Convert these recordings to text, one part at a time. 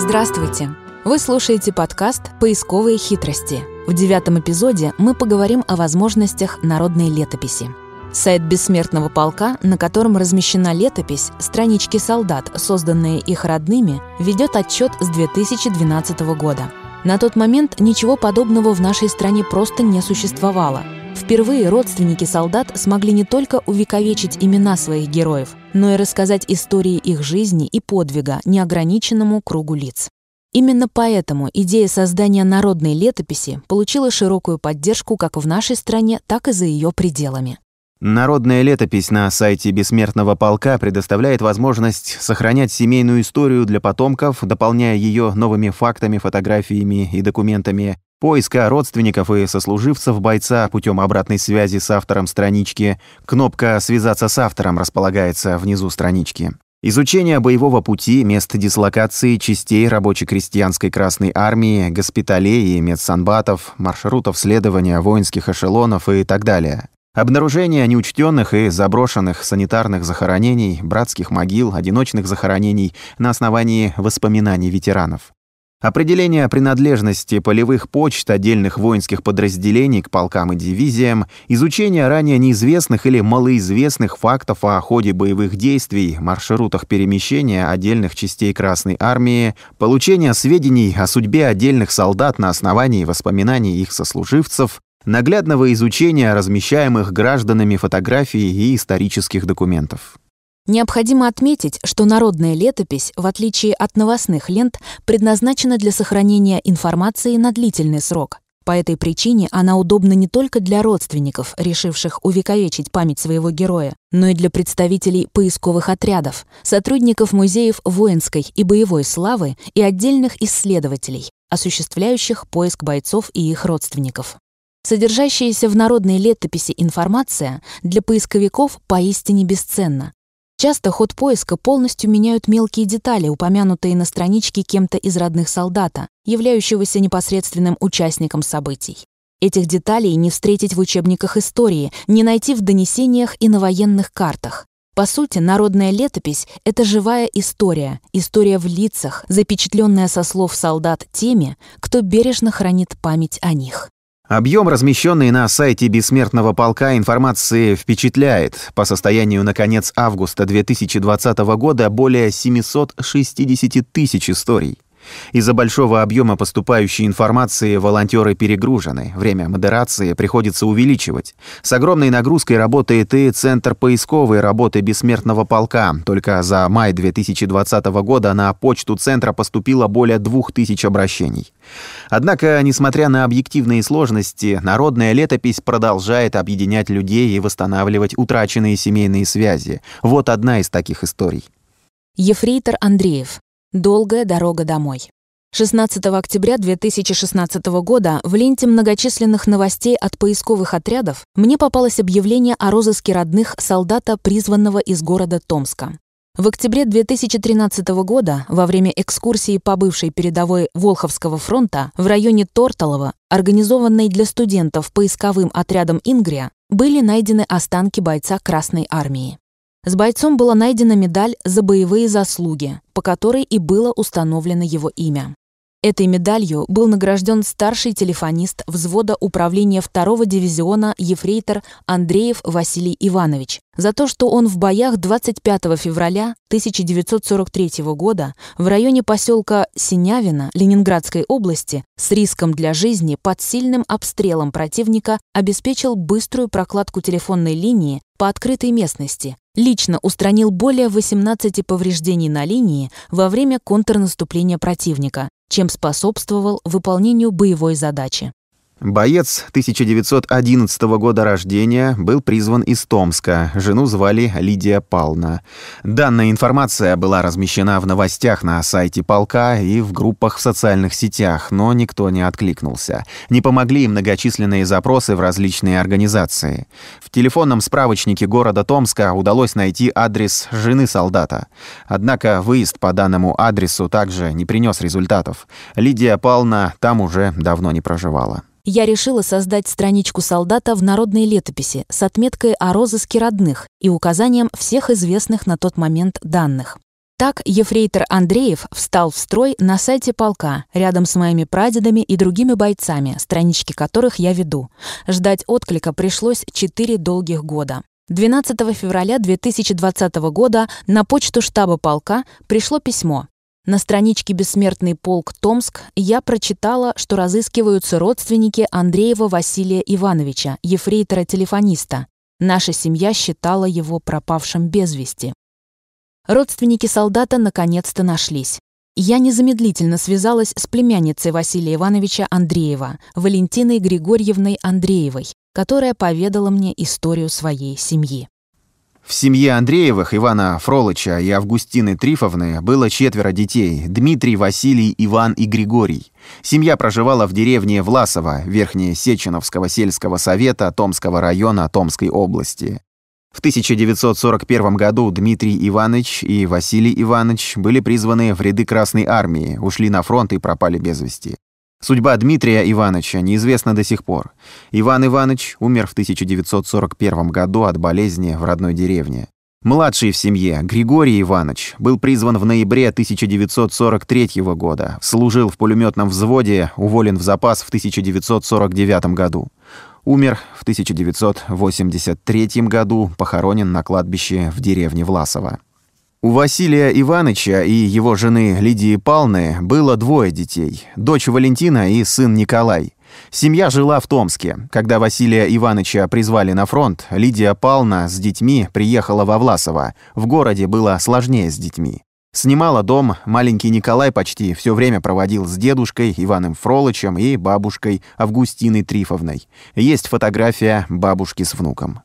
Здравствуйте! Вы слушаете подкаст «Поисковые хитрости». В девятом эпизоде мы поговорим о возможностях народной летописи. Сайт Бессмертного полка, на котором размещена летопись, странички солдат, созданные их родными, ведет отчет с 2012 года. На тот момент ничего подобного в нашей стране просто не существовало. Впервые родственники солдат смогли не только увековечить имена своих героев, но и рассказать истории их жизни и подвига неограниченному кругу лиц. Именно поэтому идея создания народной летописи получила широкую поддержку как в нашей стране, так и за ее пределами. Народная летопись на сайте Бессмертного полка предоставляет возможность сохранять семейную историю для потомков, дополняя ее новыми фактами, фотографиями и документами, поиска родственников и сослуживцев бойца путем обратной связи с автором странички. Кнопка «Связаться с автором» располагается внизу странички. Изучение боевого пути, мест дислокации частей рабоче-крестьянской Красной Армии, госпиталей и медсанбатов, маршрутов следования воинских эшелонов и так далее. Обнаружение неучтенных и заброшенных санитарных захоронений, братских могил, одиночных захоронений на основании воспоминаний ветеранов. Определение принадлежности полевых почт отдельных воинских подразделений к полкам и дивизиям, изучение ранее неизвестных или малоизвестных фактов о ходе боевых действий, маршрутах перемещения отдельных частей Красной Армии, получение сведений о судьбе отдельных солдат на основании воспоминаний их сослуживцев, наглядного изучения размещаемых гражданами фотографий и исторических документов. Необходимо отметить, что народная летопись, в отличие от новостных лент, предназначена для сохранения информации на длительный срок. По этой причине она удобна не только для родственников, решивших увековечить память своего героя, но и для представителей поисковых отрядов, сотрудников музеев воинской и боевой славы и отдельных исследователей, осуществляющих поиск бойцов и их родственников. Содержащаяся в народной летописи информация для поисковиков поистине бесценна. Часто ход поиска полностью меняют мелкие детали, упомянутые на страничке кем-то из родных солдата, являющегося непосредственным участником событий. Этих деталей не встретить в учебниках истории, не найти в донесениях и на военных картах. По сути, народная летопись — это живая история, история в лицах, запечатленная со слов солдат теми, кто бережно хранит память о них. Объем, размещенный на сайте Бессмертного полка информации, впечатляет. По состоянию на конец августа 2020 года более 760 тысяч историй. Из-за большого объема поступающей информации волонтеры перегружены, время модерации приходится увеличивать. С огромной нагрузкой работает и Центр поисковой работы Бессмертного полка. Только за май 2020 года на почту Центра поступило более 2000 обращений. Однако, несмотря на объективные сложности, народная летопись продолжает объединять людей и восстанавливать утраченные семейные связи. Вот одна из таких историй. Ефрейтор Андреев. Долгая дорога домой. 16 октября 2016 года в ленте многочисленных новостей от поисковых отрядов мне попалось объявление о розыске родных солдата, призванного из города Томска. В октябре 2013 года, во время экскурсии по бывшей передовой Волховского фронта в районе Торталова, организованной для студентов поисковым отрядом «Ингрия», были найдены останки бойца Красной Армии. С бойцом была найдена медаль за боевые заслуги, по которой и было установлено его имя. Этой медалью был награжден старший телефонист взвода управления 2-го дивизиона ефрейтор Андреев Василий Иванович за то, что он в боях 25 февраля 1943 года в районе поселка Синявина Ленинградской области с риском для жизни под сильным обстрелом противника обеспечил быструю прокладку телефонной линии по открытой местности, лично устранил более 18 повреждений на линии во время контрнаступления противника, чем способствовал выполнению боевой задачи. Боец 1911 года рождения был призван из Томска. Жену звали Лидия Пална. Данная информация была размещена в новостях на сайте полка и в группах в социальных сетях, но никто не откликнулся. Не помогли и многочисленные запросы в различные организации. В телефонном справочнике города Томска удалось найти адрес жены солдата. Однако выезд по данному адресу также не принес результатов. Лидия Пална там уже давно не проживала я решила создать страничку солдата в народной летописи с отметкой о розыске родных и указанием всех известных на тот момент данных. Так ефрейтор Андреев встал в строй на сайте полка, рядом с моими прадедами и другими бойцами, странички которых я веду. Ждать отклика пришлось 4 долгих года. 12 февраля 2020 года на почту штаба полка пришло письмо. На страничке «Бессмертный полк Томск» я прочитала, что разыскиваются родственники Андреева Василия Ивановича, ефрейтора-телефониста. Наша семья считала его пропавшим без вести. Родственники солдата наконец-то нашлись. Я незамедлительно связалась с племянницей Василия Ивановича Андреева, Валентиной Григорьевной Андреевой, которая поведала мне историю своей семьи. В семье Андреевых, Ивана Фролыча и Августины Трифовны было четверо детей – Дмитрий, Василий, Иван и Григорий. Семья проживала в деревне Власово, Верхнее Сеченовского сельского совета Томского района Томской области. В 1941 году Дмитрий Иванович и Василий Иванович были призваны в ряды Красной Армии, ушли на фронт и пропали без вести. Судьба Дмитрия Ивановича неизвестна до сих пор. Иван Иванович умер в 1941 году от болезни в родной деревне. Младший в семье, Григорий Иванович, был призван в ноябре 1943 года, служил в пулеметном взводе, уволен в запас в 1949 году. Умер в 1983 году, похоронен на кладбище в деревне Власово. У Василия Ивановича и его жены Лидии Палны было двое детей – дочь Валентина и сын Николай. Семья жила в Томске. Когда Василия Ивановича призвали на фронт, Лидия Пална с детьми приехала во Власово. В городе было сложнее с детьми. Снимала дом, маленький Николай почти все время проводил с дедушкой Иваном Фролычем и бабушкой Августиной Трифовной. Есть фотография бабушки с внуком.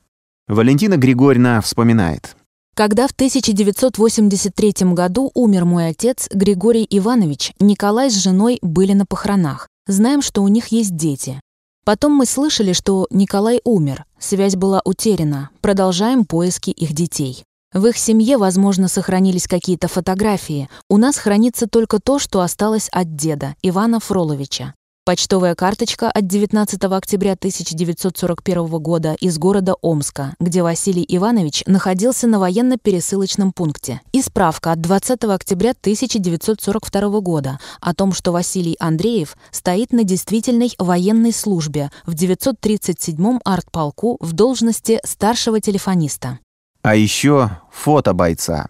Валентина Григорьевна вспоминает. Когда в 1983 году умер мой отец Григорий Иванович, Николай с женой были на похоронах. Знаем, что у них есть дети. Потом мы слышали, что Николай умер, связь была утеряна, продолжаем поиски их детей. В их семье, возможно, сохранились какие-то фотографии. У нас хранится только то, что осталось от деда, Ивана Фроловича. Почтовая карточка от 19 октября 1941 года из города Омска, где Василий Иванович находился на военно-пересылочном пункте. И справка от 20 октября 1942 года о том, что Василий Андреев стоит на действительной военной службе в 937-м артполку в должности старшего телефониста. А еще фото бойца.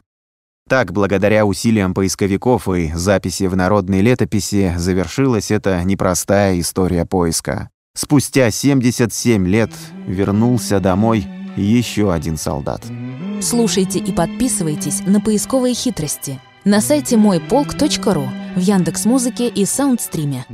Так, благодаря усилиям поисковиков и записи в народной летописи, завершилась эта непростая история поиска. Спустя 77 лет вернулся домой еще один солдат. Слушайте и подписывайтесь на поисковые хитрости на сайте мойполк.ру, в Яндекс.Музыке и Саундстриме.